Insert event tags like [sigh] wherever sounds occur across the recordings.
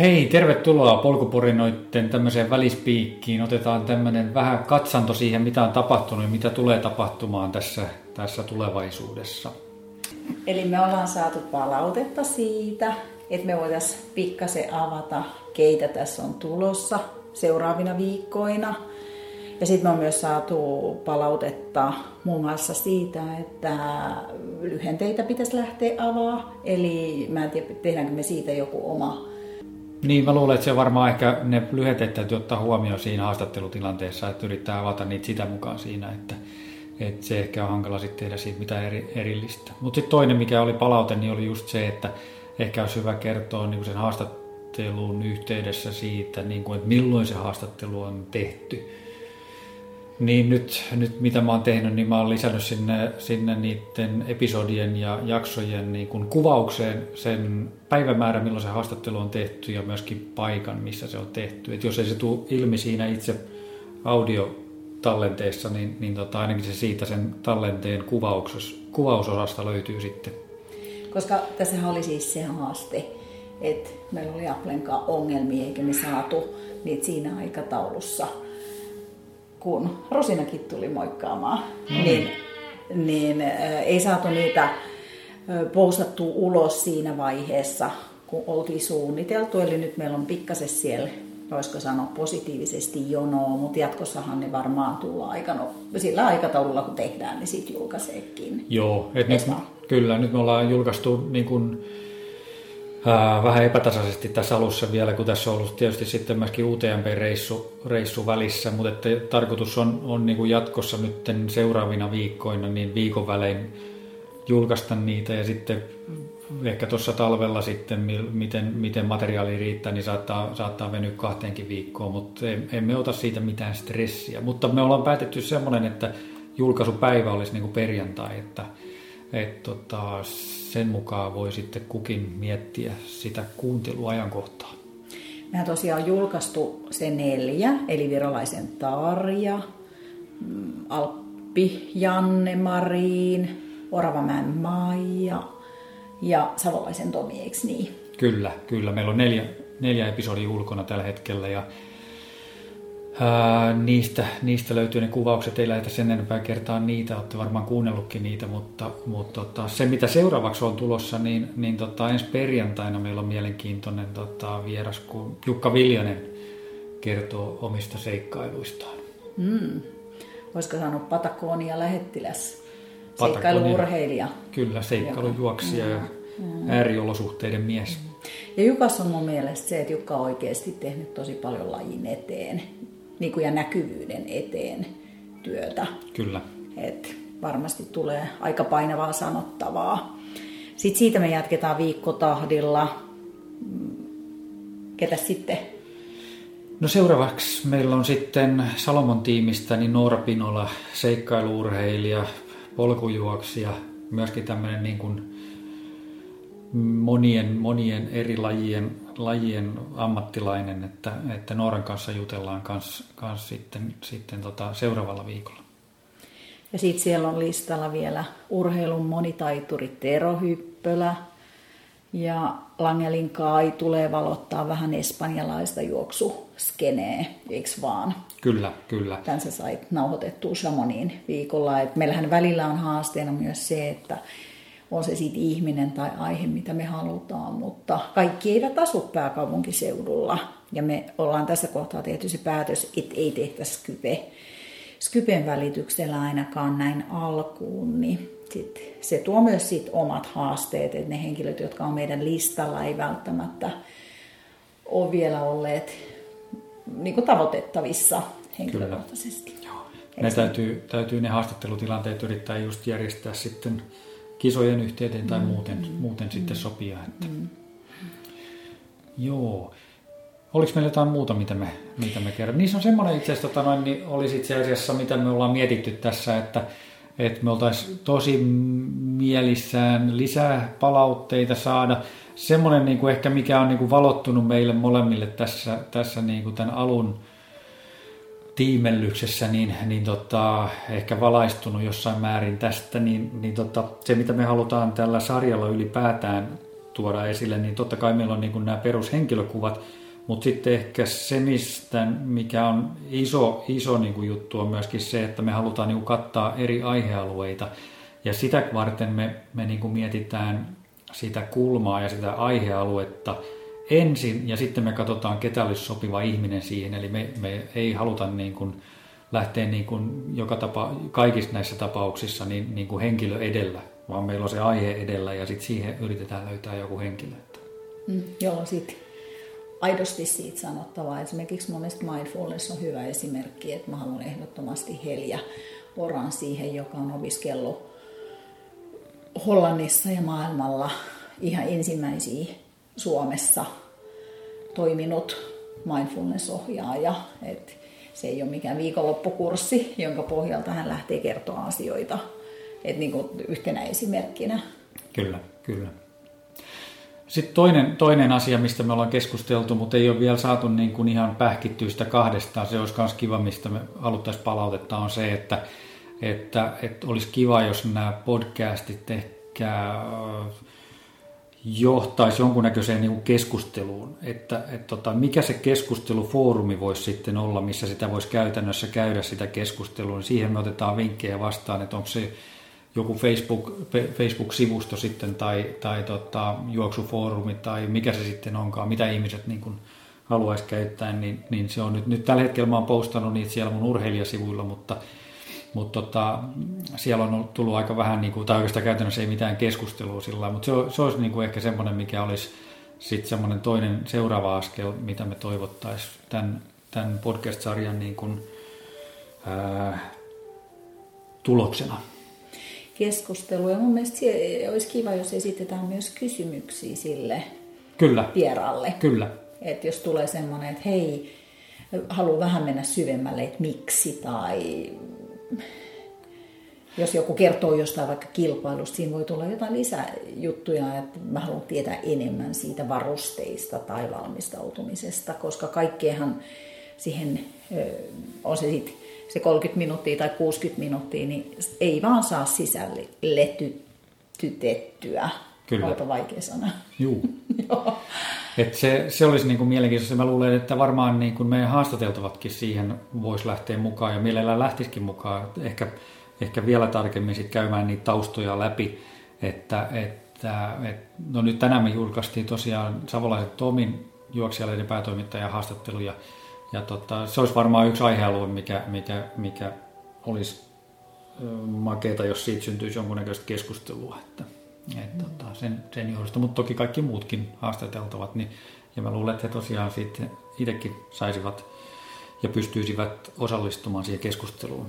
Hei, tervetuloa polkuporinoitten tämmöiseen välispiikkiin. Otetaan tämmöinen vähän katsanto siihen, mitä on tapahtunut ja mitä tulee tapahtumaan tässä, tässä tulevaisuudessa. Eli me ollaan saatu palautetta siitä, että me voitaisiin pikkasen avata, keitä tässä on tulossa seuraavina viikkoina. Ja sitten me on myös saatu palautetta muun muassa siitä, että lyhenteitä pitäisi lähteä avaa. Eli mä en tiedä, tehdäänkö me siitä joku oma niin, mä luulen, että se varmaan ehkä ne lyhenteet täytyy ottaa huomioon siinä haastattelutilanteessa, että yrittää avata niitä sitä mukaan siinä, että, että se ehkä on hankala sitten tehdä siitä mitään eri, erillistä. Mutta sitten toinen, mikä oli palaute, niin oli just se, että ehkä olisi hyvä kertoa niin sen haastattelun yhteydessä siitä, niin kuin, että milloin se haastattelu on tehty niin nyt, nyt mitä mä oon tehnyt, niin mä oon lisännyt sinne, sinne niiden episodien ja jaksojen niin kuin kuvaukseen sen päivämäärän, milloin se haastattelu on tehty ja myöskin paikan, missä se on tehty. Et jos ei se tule ilmi siinä itse audiotallenteessa, niin, niin tota, ainakin se siitä sen tallenteen kuvausosasta löytyy sitten. Koska tässä oli siis se haaste, että meillä oli Applen ongelmia eikä me saatu niitä siinä aikataulussa – kun Rosinakin tuli moikkaamaan, mm. niin, niin äh, ei saatu niitä äh, postattua ulos siinä vaiheessa, kun oltiin suunniteltu. Eli nyt meillä on pikkasen siellä, voisiko sanoa positiivisesti jonoa, mutta jatkossahan ne varmaan tullaan aika, no, sillä aikataululla, kun tehdään, niin sitten julkaiseekin. Joo, et nyt, kyllä. Nyt me ollaan julkaistu niin kuin vähän epätasaisesti tässä alussa vielä, kun tässä on ollut tietysti sitten myöskin UTMP-reissu reissu välissä, mutta että tarkoitus on, on niin kuin jatkossa nyt seuraavina viikkoina niin viikon välein julkaista niitä ja sitten ehkä tuossa talvella sitten, miten, miten materiaali riittää, niin saattaa, saattaa venyä kahteenkin viikkoon, mutta emme ota siitä mitään stressiä. Mutta me ollaan päätetty semmoinen, että julkaisupäivä olisi niin kuin perjantai, että, että tota, sen mukaan voi sitten kukin miettiä sitä kuunteluajankohtaa. Mehän tosiaan julkaistu se neljä, eli virolaisen Tarja, mm, Alppi Janne Mariin, Oravamäen Maija ja Savolaisen Tomi, eikö niin? Kyllä, kyllä. Meillä on neljä, neljä episodia ulkona tällä hetkellä ja Ää, niistä, niistä löytyy ne kuvaukset, ei lähdetä sen enempää kertaa niitä, olette varmaan kuunnellutkin niitä, mutta, mutta tota, se mitä seuraavaksi on tulossa, niin, niin tota, ensi perjantaina meillä on mielenkiintoinen tota, vieras, kun Jukka Viljanen kertoo omista seikkailuistaan. Mm. Voisiko sanoa Patagonia lähettiläs, seikkailuurheilija. Kyllä, seikkailujuoksija ja mm. ääriolosuhteiden mies. Mm. Ja Jukas on mun mielestä se, että Jukka on oikeasti tehnyt tosi paljon lajin eteen niin kuin ja näkyvyyden eteen työtä. Kyllä. Et varmasti tulee aika painavaa sanottavaa. Sitten siitä me jatketaan viikkotahdilla. Ketä sitten? No seuraavaksi meillä on sitten Salomon tiimistä niin Noora Pinola, seikkailuurheilija, polkujuoksija, myöskin tämmöinen niin kuin monien, monien eri lajien, lajien ammattilainen, että, että Nooran kanssa jutellaan kans, kans sitten, sitten tota seuraavalla viikolla. Ja sitten siellä on listalla vielä urheilun monitaituri Tero Hyppölä. Ja Langelin Kai tulee valottaa vähän espanjalaista juoksuskenee, eikö vaan? Kyllä, kyllä. Tän sä sait nauhoitettua Samoniin viikolla. Et meillähän välillä on haasteena myös se, että on se sitten ihminen tai aihe, mitä me halutaan, mutta kaikki eivät asu pääkaupunkiseudulla. Ja me ollaan tässä kohtaa tehty se päätös, että ei tehtäisi Skype, Skypen välityksellä ainakaan näin alkuun, niin sit se tuo myös sit omat haasteet, että ne henkilöt, jotka on meidän listalla, ei välttämättä ole vielä olleet niin kuin tavoitettavissa henkilökohtaisesti. Kyllä. Joo. Ne täytyy, täytyy ne haastattelutilanteet yrittää just järjestää sitten kisojen yhteyteen tai mm. muuten, mm. muuten mm. sitten sopia. Että. Mm. Joo. Oliko meillä jotain muuta, mitä me, mitä me kerromme? Niissä on semmoinen itse asiassa, tota noin, niin olisi itse asiassa, mitä me ollaan mietitty tässä, että, että me oltaisiin tosi mielissään lisää palautteita saada. Semmoinen niin kuin ehkä, mikä on niin kuin valottunut meille molemmille tässä, tässä niin kuin tämän alun tiimellyksessä niin, niin tota, ehkä valaistunut jossain määrin tästä, niin, niin tota, se mitä me halutaan tällä sarjalla ylipäätään tuoda esille, niin totta kai meillä on niin nämä perushenkilökuvat, mutta sitten ehkä se, mistä, mikä on iso, iso niin kuin juttu, on myöskin se, että me halutaan niin kuin kattaa eri aihealueita. Ja sitä varten me, me niin kuin mietitään sitä kulmaa ja sitä aihealuetta ensin, ja sitten me katsotaan, ketä olisi sopiva ihminen siihen. Eli me, me ei haluta niin kuin lähteä niin kuin joka tapa, kaikissa näissä tapauksissa niin, niin kuin henkilö edellä, vaan meillä on se aihe edellä, ja sitten siihen yritetään löytää joku henkilö. Mm, joo, sitten aidosti siitä sanottavaa. Esimerkiksi mielestä mindfulness on hyvä esimerkki, että mä haluan ehdottomasti Helja Oran siihen, joka on opiskellut Hollannissa ja maailmalla ihan ensimmäisiä Suomessa toiminut mindfulness-ohjaaja. Et se ei ole mikään viikonloppukurssi, jonka pohjalta hän lähtee kertoa asioita et niin kuin yhtenä esimerkkinä. Kyllä, kyllä. Sitten toinen, toinen asia, mistä me ollaan keskusteltu, mutta ei ole vielä saatu niin kuin ihan pähkittyistä kahdestaan, se olisi myös kiva, mistä me haluttaisiin palautetta, on se, että, että, että olisi kiva, jos nämä podcastit ehkä johtaisi jonkunnäköiseen niin keskusteluun, että, että tota, mikä se keskustelufoorumi voisi sitten olla, missä sitä voisi käytännössä käydä sitä keskustelua, niin siihen me otetaan vinkkejä vastaan, että onko se joku Facebook, Facebook-sivusto sitten tai, tai tota, juoksufoorumi tai mikä se sitten onkaan, mitä ihmiset niin kuin haluaisi käyttää, niin, niin se on nyt, nyt tällä hetkellä mä oon postannut niitä siellä mun urheilijasivuilla, mutta, mutta tota, siellä on tullut aika vähän, niin kuin, tai oikeastaan käytännössä ei mitään keskustelua sillä mutta se, se olisi niin kuin ehkä semmoinen, mikä olisi sitten semmoinen toinen seuraava askel, mitä me toivottaisiin tämän, tämän podcast-sarjan niin kuin, ää, tuloksena keskustelu. Ja mun mielestä olisi kiva, jos esitetään myös kysymyksiä sille Kyllä. vieraalle. Kyllä. Että jos tulee semmoinen, että hei, haluan vähän mennä syvemmälle, että miksi, tai jos joku kertoo jostain vaikka kilpailusta, siinä voi tulla jotain lisäjuttuja, että mä haluan tietää enemmän siitä varusteista tai valmistautumisesta, koska kaikkeahan siihen, on se sitten se 30 minuuttia tai 60 minuuttia, niin ei vaan saa sisälle tytettyä. Kyllä. Olipa vaikea sana. Juu. [laughs] Et se, se olisi niin kuin mielenkiintoista. Mä luulen, että varmaan niin kuin meidän haastateltavatkin siihen voisi lähteä mukaan ja mielellään lähtisikin mukaan. Ehkä, ehkä vielä tarkemmin sit käymään niitä taustoja läpi. Että, että, et, no nyt tänään me julkaistiin tosiaan Savolaiset Tomin juoksijaleiden päätoimittajan haastatteluja ja tota, se olisi varmaan yksi aihealue, mikä, mikä, mikä olisi makeeta, jos siitä syntyisi jonkunnäköistä keskustelua. Että, et, tota, sen, sen johdosta, mutta toki kaikki muutkin haastateltavat, niin, ja mä luulen, että he tosiaan sitten itsekin saisivat ja pystyisivät osallistumaan siihen keskusteluun.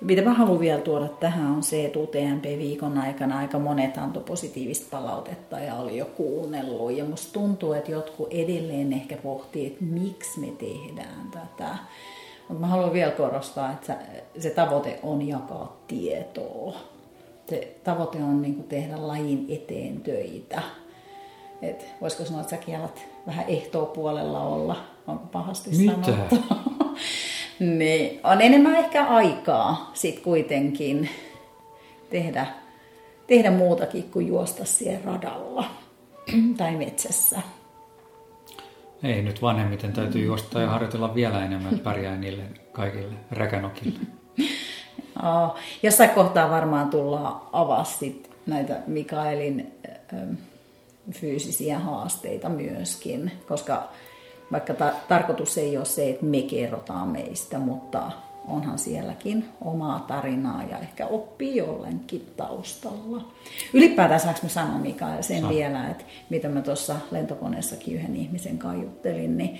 Mitä mä haluan vielä tuoda tähän on se, että UTMP-viikon aikana aika monet antoi positiivista palautetta ja oli jo kuunnellut. Ja musta tuntuu, että jotkut edelleen ehkä pohtii, että miksi me tehdään tätä. Mutta mä haluan vielä korostaa, että se tavoite on jakaa tietoa. Se tavoite on niin tehdä lajin eteen töitä. Et voisiko sanoa, että säkin alat vähän ehtoo puolella olla, onko pahasti Mitä? sanottu? [laughs] Niin, on enemmän ehkä aikaa sitten kuitenkin tehdä, tehdä muutakin kuin juosta siellä radalla tai metsässä. Ei nyt vanhemmiten täytyy juosta ja harjoitella vielä enemmän, että pärjää niille kaikille räkänokille. Oh, jossain kohtaa varmaan tullaan avasti näitä Mikaelin fyysisiä haasteita myöskin, koska vaikka ta- tarkoitus ei ole se, että me kerrotaan meistä, mutta onhan sielläkin omaa tarinaa ja ehkä oppii jollenkin taustalla. Ylipäätään saanko mä sanoa Mikael sen Saa. vielä, että mitä mä tuossa lentokoneessakin yhden ihmisen kaiuttelin, niin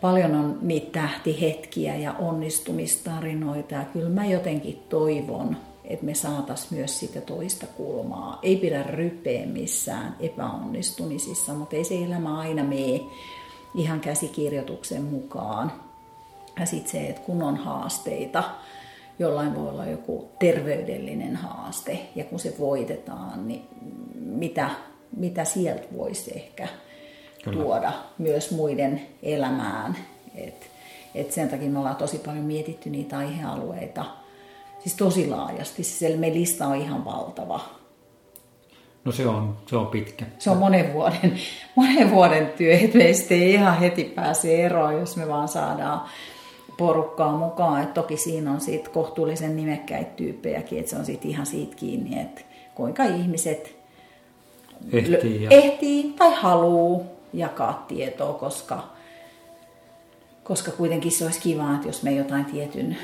paljon on niitä tähtihetkiä ja onnistumistarinoita ja kyllä mä jotenkin toivon, että me saataisiin myös sitä toista kulmaa. Ei pidä rypeä missään epäonnistumisissa, mutta ei se elämä aina mene ihan käsikirjoituksen mukaan. Ja sitten se, että kun on haasteita, jollain voi olla joku terveydellinen haaste, ja kun se voitetaan, niin mitä, mitä sieltä voisi ehkä Kyllä. tuoda myös muiden elämään. Et, et sen takia me ollaan tosi paljon mietitty niitä aihealueita, siis tosi laajasti. Siis meidän lista on ihan valtava. No se on, se on pitkä. Se on monen vuoden, [laughs] monen vuoden työ, että meistä ei ihan heti pääse eroon, jos me vaan saadaan porukkaa mukaan. Et toki siinä on siitä kohtuullisen nimekkäitä tyyppejäkin, että se on siitä ihan siitä kiinni, että kuinka ihmiset Ehtii ja... ehtii tai haluaa jakaa tietoa, koska, koska kuitenkin se olisi kiva, että jos me jotain tietyn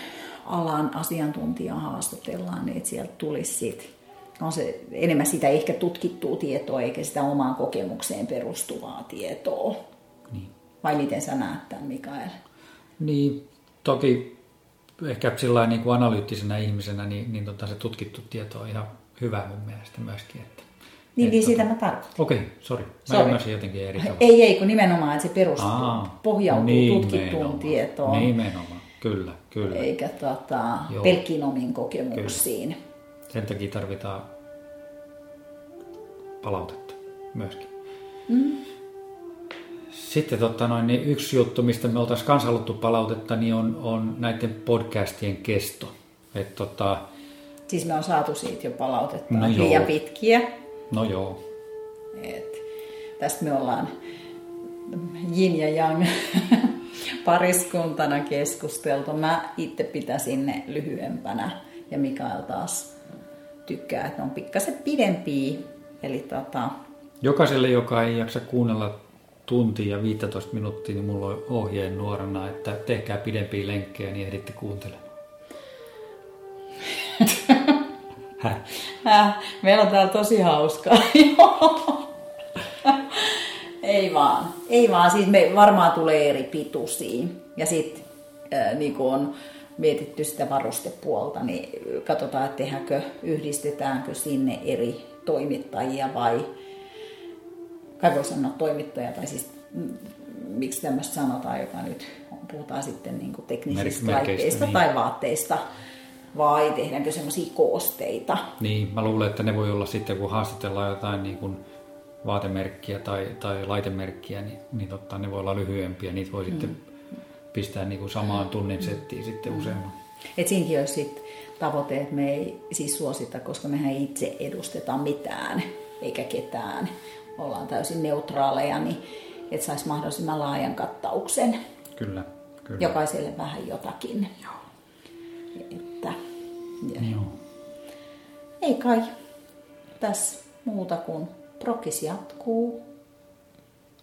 alan asiantuntijaa haastatellaan, niin että sieltä tulisi sit, on se enemmän sitä ehkä tutkittua tietoa, eikä sitä omaan kokemukseen perustuvaa tietoa. Niin. Vai miten sä näet tämän, Mikael? Niin, toki ehkä sillä niin kuin analyyttisenä ihmisenä, niin, niin tota, se tutkittu tieto on ihan hyvä mun mielestä myöskin. Että, Niin, niin sitä mä tarkoitan. Okei, okay, sori. Mä Sorry. ymmärsin jotenkin eri tavalla. Ei, ei, kun nimenomaan, että se perustuu, Aa, pohjautuu nimenomaan. tutkittuun tietoon, Nimenomaan, kyllä, kyllä. eikä tota, Joo. pelkkiin omiin kokemuksiin. Sen takia tarvitaan palautetta myöskin. Mm. Sitten tota noin, niin yksi juttu, mistä me oltaisiin kanssa haluttu palautetta, niin on, on näiden podcastien kesto. Et tota, Siis me on saatu siitä jo palautetta No liian pitkiä. No joo, Et tästä me ollaan Jin ja Yang [laughs] pariskuntana keskusteltu. Mä itse pitäisin ne lyhyempänä ja Mikael taas tykkää, että ne on pikkasen pidempiä. Eli tota, Jokaiselle, joka ei jaksa kuunnella tuntia ja 15 minuuttia, niin mulla on ohjeen nuorena, että tehkää pidempiä lenkkejä, niin ehditte kuuntelemaan. [laughs] Häh? [laughs] Äh, meillä on täällä tosi hauskaa. [laughs] ei vaan, ei vaan. Siis me varmaan tulee eri pituisia. Ja sitten äh, niin on mietitty sitä varustepuolta, niin katsotaan, että tehdäänkö, yhdistetäänkö sinne eri toimittajia vai, kai voi sanoa toimittaja, tai siis mm, miksi tämmöistä sanotaan, joka nyt puhutaan sitten niin teknisistä Merk- laitteista niin. tai vaatteista, vai tehdäänkö semmoisia koosteita. Niin, mä luulen, että ne voi olla sitten, kun haastatellaan jotain niin kuin vaatemerkkiä tai, tai laitemerkkiä, niin, niin totta, ne voi olla lyhyempiä. Niitä voi sitten pistää niin kuin samaan tunnin settiin sitten useamman. Et siinäkin olisi sit tavoite, että me ei siis suosita, koska mehän ei itse edusteta mitään eikä ketään. Ollaan täysin neutraaleja, niin että saisi mahdollisimman laajan kattauksen. Kyllä, kyllä. Jokaiselle vähän jotakin. Että, Joo. ei kai tässä muuta kuin prokis jatkuu.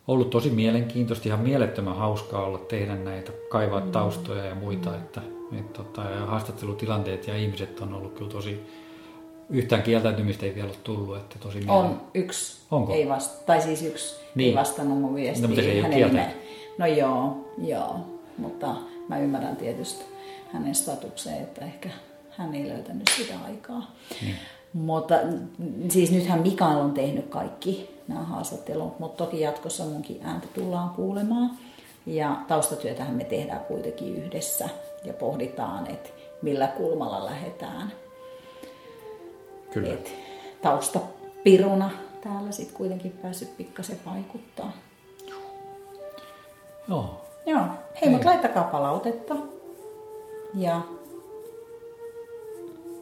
Ollut tosi mielenkiintoista, ihan mielettömän hauskaa olla tehdä näitä, kaivaa taustoja ja muita. Että, et, tota, ja haastattelutilanteet ja ihmiset on ollut kyllä tosi, yhtään kieltäytymistä ei vielä ole tullut, että tosi mielen- On yksi, Onko? ei vasta, tai siis yksi Niin. ei vastannut mun viestiin. No, mutta se ei ole hänen kieltänyt. nime- No joo, joo, mutta mä ymmärrän tietysti hänen statukseen, että ehkä hän ei löytänyt sitä aikaa. Niin. Mutta siis nythän Mikael on tehnyt kaikki nämä haastattelut, mutta toki jatkossa munkin ääntä tullaan kuulemaan. Ja taustatyötähän me tehdään kuitenkin yhdessä ja pohditaan, että millä kulmalla lähdetään. Kyllä. Et taustapiruna täällä sitten kuitenkin päässyt pikkasen vaikuttaa. Joo. Joo, hei, mutta laittakaa palautetta. Ja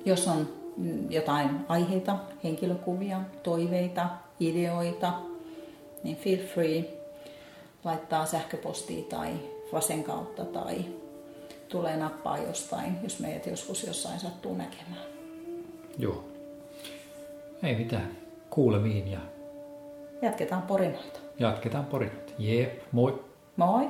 jos on mm, jotain aiheita, henkilökuvia, toiveita, ideoita, niin feel free laittaa sähköpostia tai vasen kautta tai tulee nappaa jostain, jos meidät joskus jossain sattuu näkemään. Joo. Ei mitään. Kuulemiin ja Jatketaan porinoita. jatketaan porinat. Jep, moi. Moi!